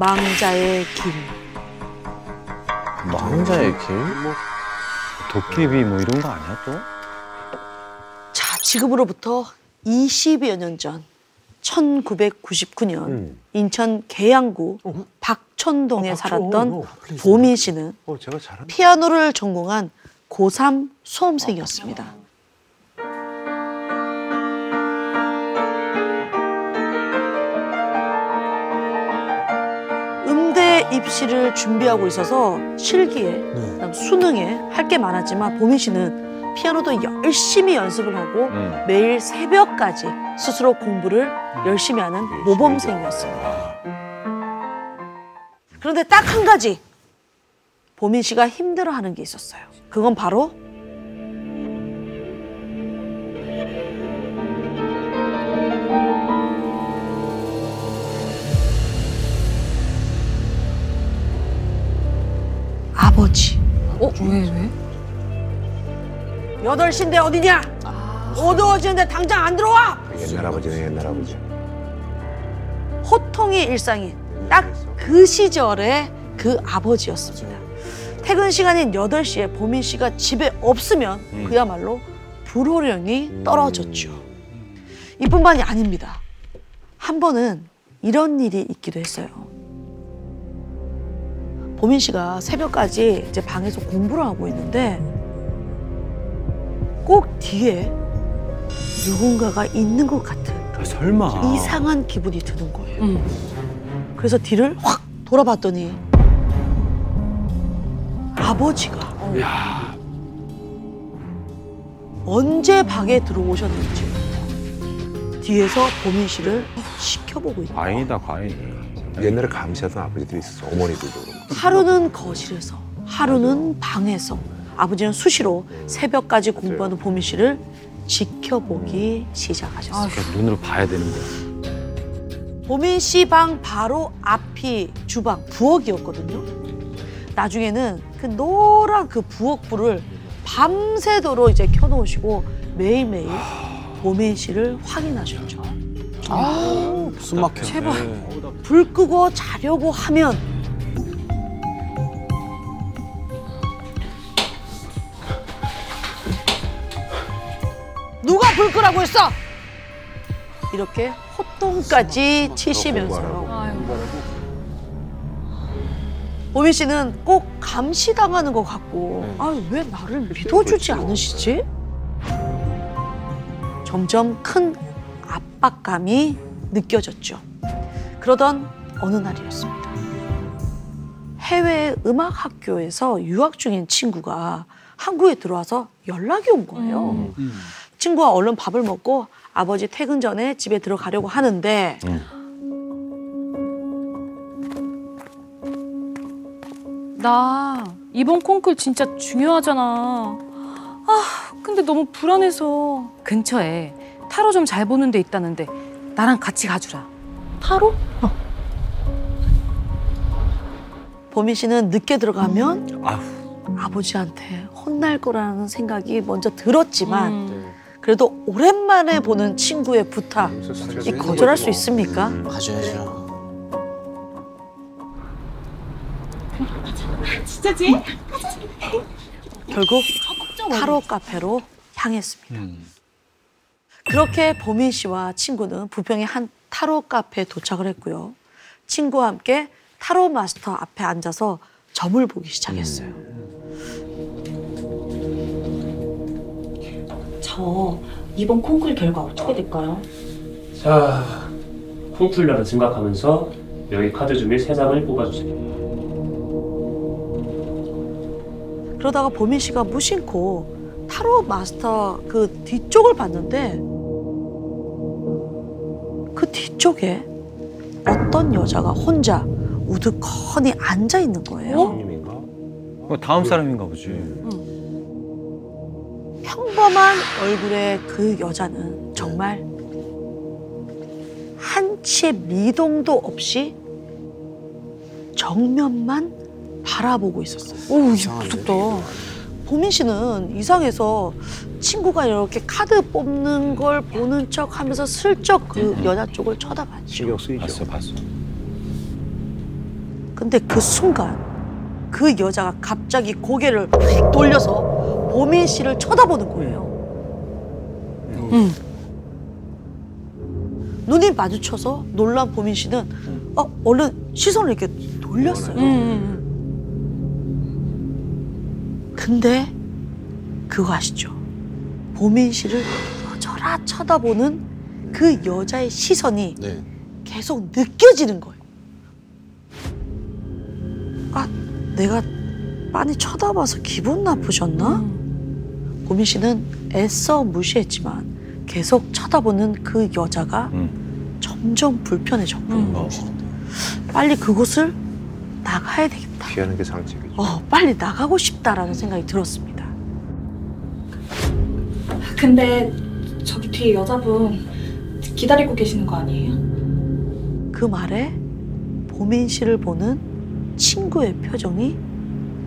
망자의 길. 망자의 길? 뭐 도깨비 뭐 이런 거 아니야 또? 자, 지금으로부터 20여 년 전, 1999년 음. 인천 계양구 박천동에 어, 박천. 살았던 어. 보민 씨는 어. 피아노를 전공한 고3 수험생이었습니다. 입시를 준비하고 있어서 실기에 네. 수능에 할 게 많았지만 보민 씨는 피아노도 열심히 연습을 하고 음. 매일 새벽까지 스스로 공부를 열심히 하는 모범생이었습니다. 그런데 딱 한 가지 보민 씨가 힘들어하는 게 있었어요. 그건 바로 어? 왜, 왜? 여덟 시인데 어디냐? 어두워지는데 당장 안 들어와! 옛날 아버지네 옛날 아버지. 호통의 일상이 딱 그 시절의 그 아버지였습니다. 퇴근 시간인 8시에 보민 씨가 집에 없으면 음. 그야말로 불호령이 떨어졌죠. 이뿐만이 아닙니다. 한 번은 이런 일이 있기도 했어요. 보민 씨가 새벽까지 이제 방에서 공부를 하고 있는데 꼭 뒤에 누군가가 있는 것 같은 아, 설마. 이상한 기분이 드는 거예요. 응. 그래서 뒤를 확 돌아봤더니 아버지가 야, 언제 방에 들어오셨는지 뒤에서 보민 씨를 있는 거예요. 과인이다 과인. 옛날에 감시하던 아버지들이 있었어. 어머니들도 그렇고. 하루는 거실에서 하루는 방에서 아버지는 수시로 새벽까지 공부하는 보민 씨를 지켜보기 시작하셨어요. 그러니까 눈으로 봐야 되는 거야. 보민 씨 방 바로 앞이 주방 부엌이었거든요. 나중에는 그 노란 그 부엌불을 밤새도록 이제 켜놓으시고 매일매일 보민 씨를 확인하셨죠. 숨 막혀. 제발. 불 끄고 자려고 하면 누가 불 끄라고 했어? 이렇게 호통까지 치시면서요. 아유. 보민 씨는 꼭 감시당하는 것 같고 아왜 나를 믿어주지 않으시지? 점점 큰 압박감이 느껴졌죠. 그러던 어느 날이었습니다. 해외 음악 학교에서 유학 중인 친구가 한국에 들어와서 연락이 온 거예요. 친구가 얼른 밥을 먹고 아버지 퇴근 전에 집에 들어가려고 하는데 나 이번 콩쿨 진짜 중요하잖아. 아, 근데 너무 불안해서 근처에 타로 좀 잘 보는 데 있다는데 나랑 같이 가주라. 타로? 보민 씨는 늦게 들어가면 아휴. 아버지한테 혼날 거라는 생각이 먼저 들었지만 음. 그래도 오랜만에 보는 친구의 부탁 이 거절할 수 있습니까? 가져야죠. 결국 타로 카페로 향했습니다. 그렇게 보민 씨와 친구는 부평의 한 타로 카페에 도착을 했고요. 친구와 함께 타로 마스터 앞에 앉아서 점을 보기 시작했어요. 저 이번 콩쿨 결과 어떻게 될까요? 자, 콩쿨러를 생각하면서 여기 카드 중에 세 장을 뽑아주세요. 그러다가 보민 씨가 무심코 타로 마스터 그 뒤쪽을 봤는데 그 뒤쪽에 어떤 여자가 혼자 우두커니 앉아 있는 거예요. 손님인가? 어, 다음 사람인가 보지. 평범한 얼굴의 그 여자는 정말 한치의 미동도 없이 정면만 바라보고 있었어요. 오? 무섭다. 보민 씨는 이상해서 친구가 이렇게 카드 뽑는 걸 보는 척 하면서 슬쩍 그 여자 쪽을 쳐다봤죠. 신경 쓰이죠. 봤어 봤어. 근데 그 순간 그 여자가 갑자기 고개를 휙 돌려서 보민 씨를 쳐다보는 거예요. 응. 눈이 마주쳐서 놀란 보민 씨는 어, 얼른 시선을 이렇게 돌렸어요. 응, 응, 근데 그거 아시죠? 보민 씨를 여절아 쳐다보는 그 여자의 시선이 네. 계속 느껴지는 거예요. 아, 내가 많이 쳐다봐서 기분 나쁘셨나? 보민 씨는 애써 무시했지만 계속 쳐다보는 그 여자가 음. 점점 불편해졌고 음. 어. 빨리 그곳을 나가야 되겠다. 피하는 게 상책이죠. 어, 빨리 나가고 싶다라는 생각이 들었습니다. 근데 저기 뒤에 여자분 기다리고 계시는 거 아니에요? 그 말에 보민 씨를 보는 친구의 표정이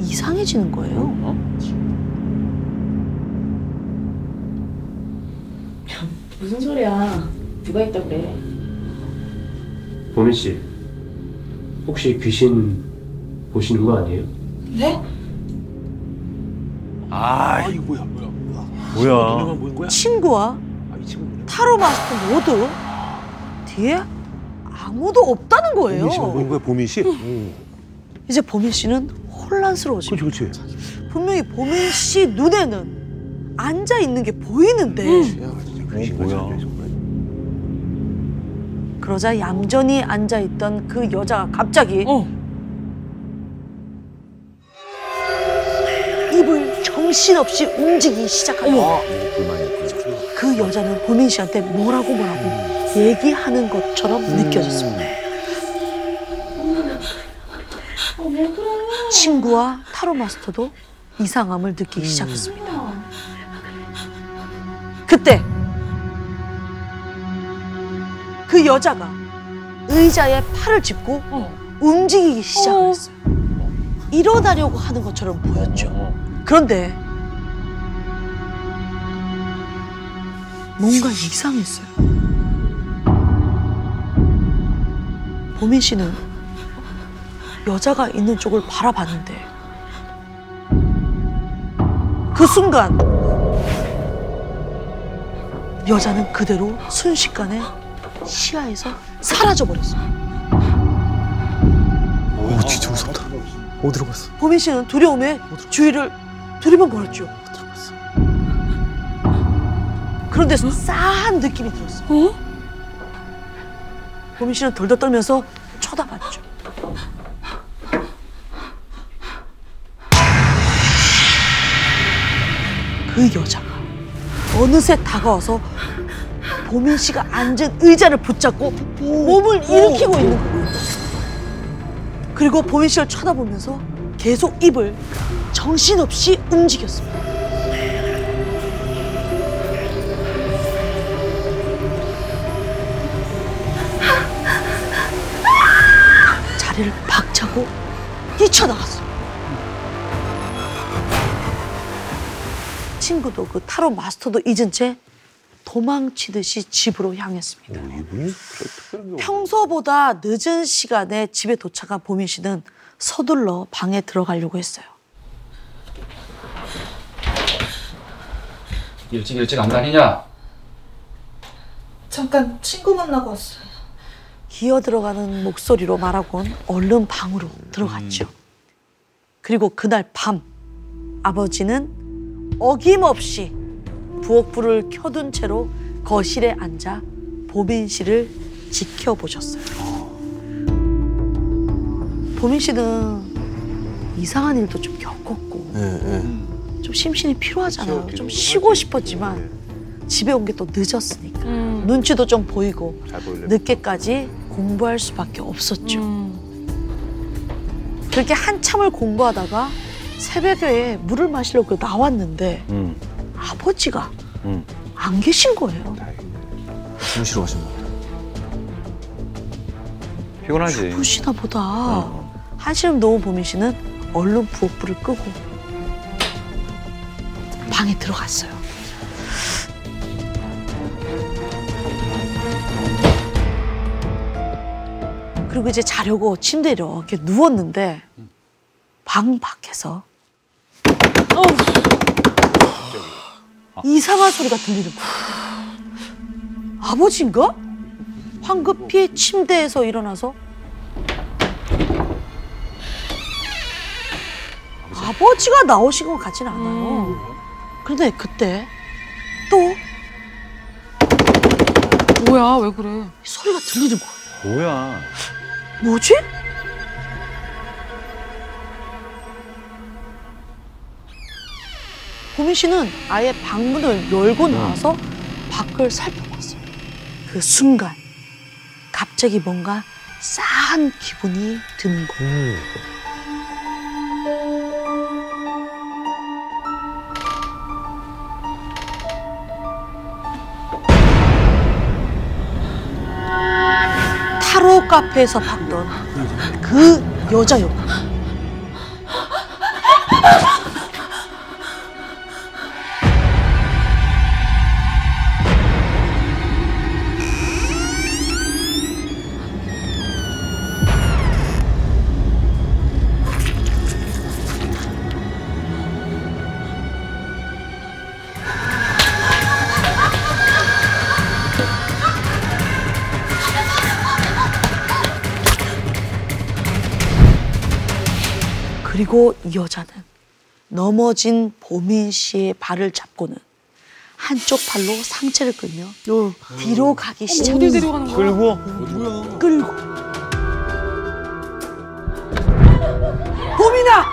이상해지는 거예요. 무슨 소리야? 누가 있다 그래? 보민 씨, 혹시 귀신 보시는 거 아니에요? 네? 아, 이거 뭐야? 뭐야? 뭐야? 눈에만 보인 거야? 친구와 아, 이 친구는 타로 마스터 모두 뒤에 아무도 없다는 거예요. 보민 씨가 보인 거야, 보민 씨? 오. 이제 보민 씨는 혼란스러워지고 그렇지, 그렇지. 분명히 보민 씨 눈에는 앉아 있는 게 보이는데 야, 진짜 귀신 뭐야. 그러자 얌전히 앉아 있던 그 여자가 갑자기 어. 입을 정신없이 움직이기 시작하고 아, 뭐 불만이 있구나. 그 여자는 보민 씨한테 뭐라고 뭐라고 얘기하는 것처럼 느껴졌습니다. 어, 왜 그래? 친구와 타로 마스터도 이상함을 느끼기 시작했습니다. 그때 그 여자가 의자에 팔을 짚고 어. 움직이기 시작을 어. 했어요. 일어나려고 하는 것처럼 보였죠. 그런데 뭔가 이상했어요. 보민 씨는 여자가 있는 쪽을 바라봤는데 그 순간 여자는 그대로 순식간에 시야에서 사라져 버렸어요. 오, 진짜 무섭다. 어디로 갔어? 보민 씨는 두려움에 주위를 두리번거렸죠. 들어갔어. 그런데 싸한 느낌이 들었어요. 어? 보민 씨는 덜덜 떨면서 쳐다봤죠. 그 여자가 어느새 다가와서 보민 씨가 앉은 의자를 붙잡고 몸을 일으키고 있는 거예요. 그리고 보민 씨를 쳐다보면서 계속 입을 정신없이 움직였습니다. 자리를 박차고 뛰쳐나갔어요. 친구도 그 타로 마스터도 잊은 채 도망치듯이 집으로 향했습니다. 오, 게 평소보다 늦은 시간에 집에 도착한 보민 씨는 서둘러 방에 들어가려고 했어요. 일찍 일찍 안 다니냐? 잠깐 친구 만나고 왔어요. 기어 들어가는 목소리로 말하곤 얼른 방으로 들어갔죠. 그리고 그날 밤 아버지는 어김없이 부엌불을 켜둔 채로 거실에 앉아 보민 씨를 지켜보셨어요. 보민 씨는 이상한 일도 좀 겪었고 예, 예. 좀 심신이 필요하잖아요. 좀 쉬고 싶었지만 집에 온 게 또 늦었으니까 음. 눈치도 좀 보이고. 늦게까지 공부할 수밖에 없었죠. 음. 그렇게 한참을 공부하다가 새벽에 물을 마시려고 나왔는데 음. 아버지가 음. 안 계신 거예요. 주무시러 가신 거. 피곤하지. 보시나 보다. 어. 한시름 놓은 보민 씨는 얼른 부엌불을 끄고 방에 들어갔어요. 그리고 이제 자려고 침대에 이렇게 누웠는데 방 밖에서 이상한 소리가 들리는 거야. 아버지인가? 황급히 침대에서 일어나서 아버지 가 나오신 것 같지는 않아요. 그런데 그때 또 뭐야 왜 그래? 소리가 들리는 거예요. 뭐야? 뭐지? 보민 씨는 아예 방문을 열고 나와서 밖을 살펴봤어요. 그 순간 갑자기 뭔가 싸한 기분이 드는 거예요. 타로 카페에서 봤던 그 여자였 그리고 이 여자는 넘어진 보민 씨의 발을 잡고는 한쪽 팔로 상체를 끌며 뒤로 가기 어디 시작했어요. 데려가는 거야? 끌고 끌고 보민아!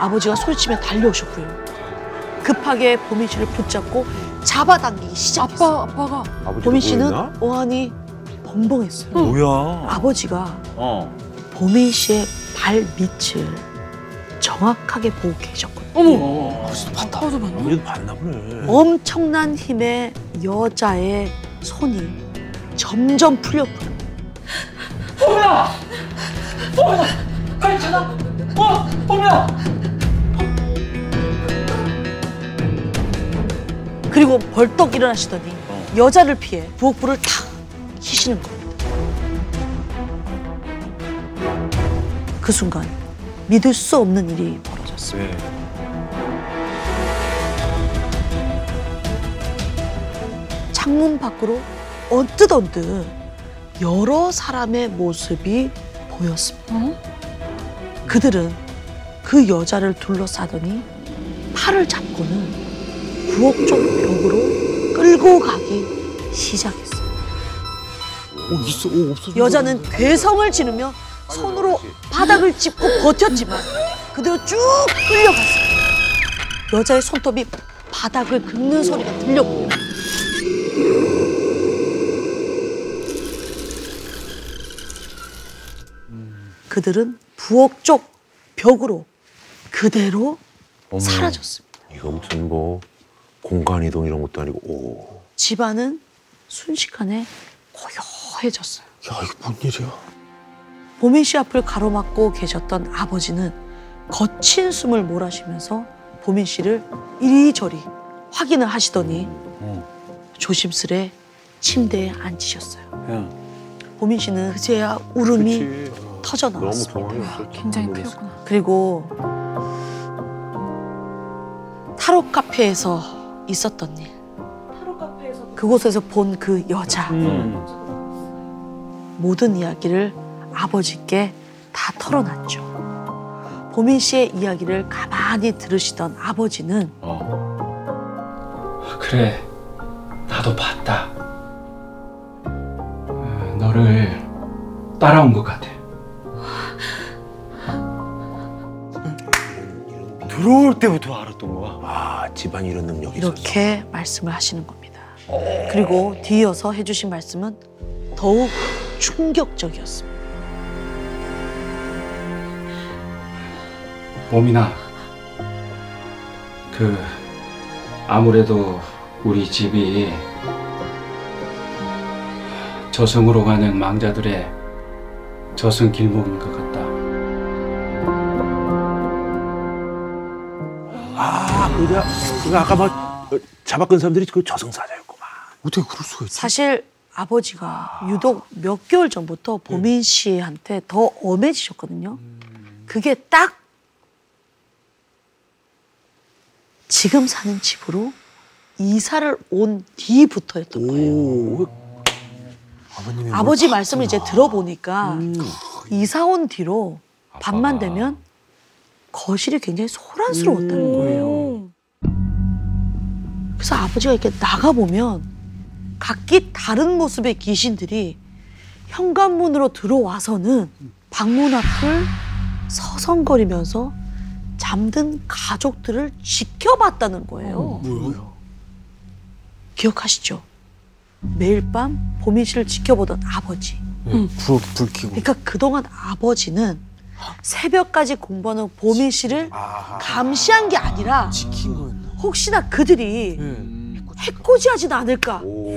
아버지가 소리치며 달려오셨고요. 급하게 보민 씨를 붙잡고 잡아당기기 시작했어요. 아빠 아빠가 보민 씨는 어안이 벙벙했어요. 뭐야? 아버지가 어. 보민 씨의 발 밑을 정확하게 보고 계셨거든요. 어머 아버지도 봤다. 아빠도 봤나? 아버지도 봤나 보네. 엄청난 힘의 여자의 손이 점점 풀렸고요. 그리고 벌떡 일어나시더니 여자를 피해 부엌불을 탁 키시는 겁니다. 그 순간 믿을 수 없는 일이 벌어졌습니다. 네. 창문 밖으로 언뜻 언뜻 여러 사람의 모습이 보였습니다. 그들은 그 여자를 둘러싸더니 팔을 잡고는 부엌 쪽 벽으로 끌고 가기 시작했어요. 오 있어. 오 없어. 여자는 괴성을 지르며 손으로 바닥을 짚고 버텼지만 그대로 쭉 끌려갔어요. 여자의 손톱이 바닥을 긁는 소리가 들렸고요. 그들은 부엌 쪽 벽으로 그대로 어머. 사라졌습니다. 이거 무슨 뭐 공간 이동 이런 것도 아니고 오. 집안은 순식간에 고요해졌어요. 야 이거 뭔 일이야? 보민 씨 앞을 가로막고 계셨던 아버지는 거친 숨을 몰아쉬면서 보민 씨를 이리저리 확인을 하시더니 조심스레 침대에 앉으셨어요. 야. 보민 씨는 그제야 울음이 그치. 터져 너무 나왔습니다. 긴장이 놀랐어. 풀렸구나. 그리고 타로 카페에서 있었던 일. 그곳에서 본 그 여자. 음. 모든 이야기를 아버지께 다 털어놨죠. 보민 씨의 이야기를 가만히 들으시던 아버지는 어. 그래, 나도 봤다. 어, 너를 따라온 것 같아. 들어올 때부터 알았던 거야. 아 집안 이런 능력이 있었어. 이렇게 말씀을 하시는 겁니다. 그리고 뒤이어서 해주신 말씀은 더욱 충격적이었습니다. 봄이나, 그 아무래도 우리 집이 저승으로 가는 망자들의 저승 길목인 것 같다. 아 그가 그가 아까 막 잡아끈 사람들이 그 저승사자였구만. 어떻게 그럴 수가 있지? 사실 아버지가 유독 몇 개월 전부터 보민 씨한테 더 엄해지셨거든요. 그게 딱 지금 사는 집으로 이사를 온 뒤부터였던 거예요. 아버지. 말씀을 이제 들어보니까 이사 온 뒤로 밤만. 되면 거실이 굉장히 소란스러웠다는 거예요. 그래서 아버지가 이렇게 나가보면 각기 다른 모습의 귀신들이 현관문으로 들어와서는 방문 앞을 서성거리면서 잠든 가족들을 지켜봤다는 거예요. 뭐야? 기억하시죠? 매일 밤 보민 씨를 지켜보던 아버지. 네, 불, 불 켜고. 그러니까 그동안 아버지는 새벽까지 공부하는 보민 씨를 아, 감시한 게 아니라 지킨 거였나? 혹시나 그들이 네. 해코지하진 않을까 오.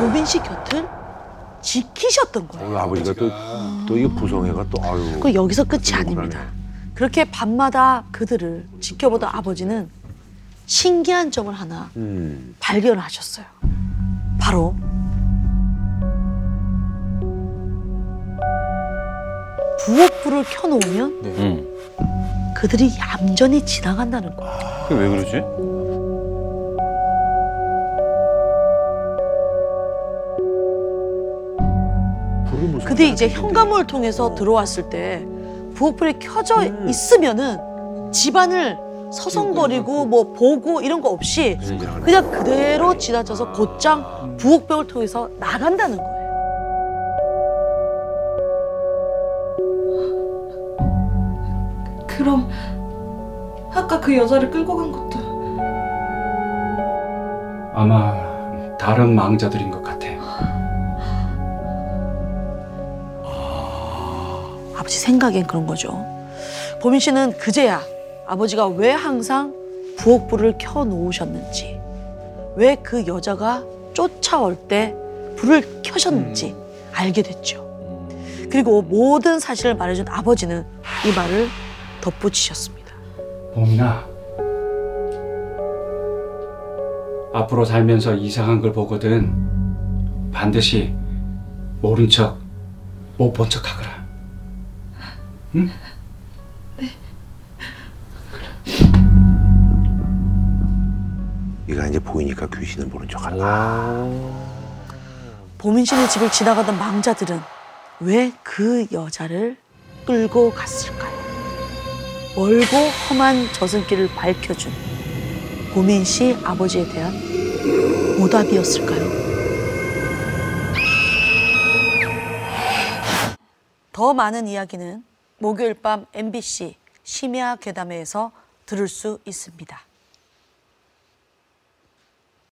보민 씨 곁을 지키셨던 거예요. 어, 아버지가 또, 또 이게 부성애가 또, 아유. 그 여기서 끝이. 아닙니다. 그렇게 밤마다 그들을 지켜보던 아버지는 신기한 점을 하나 음. 발견하셨어요. 바로 부엌불을 켜놓으면 응. 그들이 얌전히 지나간다는 거예요. 그게 왜 그러지? 그들이 이제 현관문을 통해서 들어왔을 때 부엌불이 켜져 있으면은 집안을 서성거리고 뭐 보고 이런 거 없이 그냥 그대로 지나쳐서 곧장 부엌벽을 통해서 나간다는 거예요. 그럼 아까 그 여자를 끌고 간 것도 아마 다른 망자들인 것 아. 아버지 생각엔 그런 거죠. 보민 씨는 그제야 아버지가 왜 항상 부엌불을 켜 놓으셨는지, 왜 그 여자가 쫓아올 때 불을 켜셨는지 알게 됐죠. 그리고 모든 사실을 말해준 아버지는 이 말을 덧붙이셨습니다. 봄이나 앞으로 살면서 이상한 걸 보거든 반드시 모른 척 못 본 척 하거라. 얘가 이제 보이니까 귀신을 보는 척 한다. 보민 씨네 집을 지나가던 망자들은 왜 그 여자를 끌고 갔을까요? 멀고 험한 저승길을 밝혀준 보민 씨 아버지에 대한 오답이었을까요? 더 많은 이야기는 목요일 밤 MBC 심야 괴담회에서 들을 수 있습니다.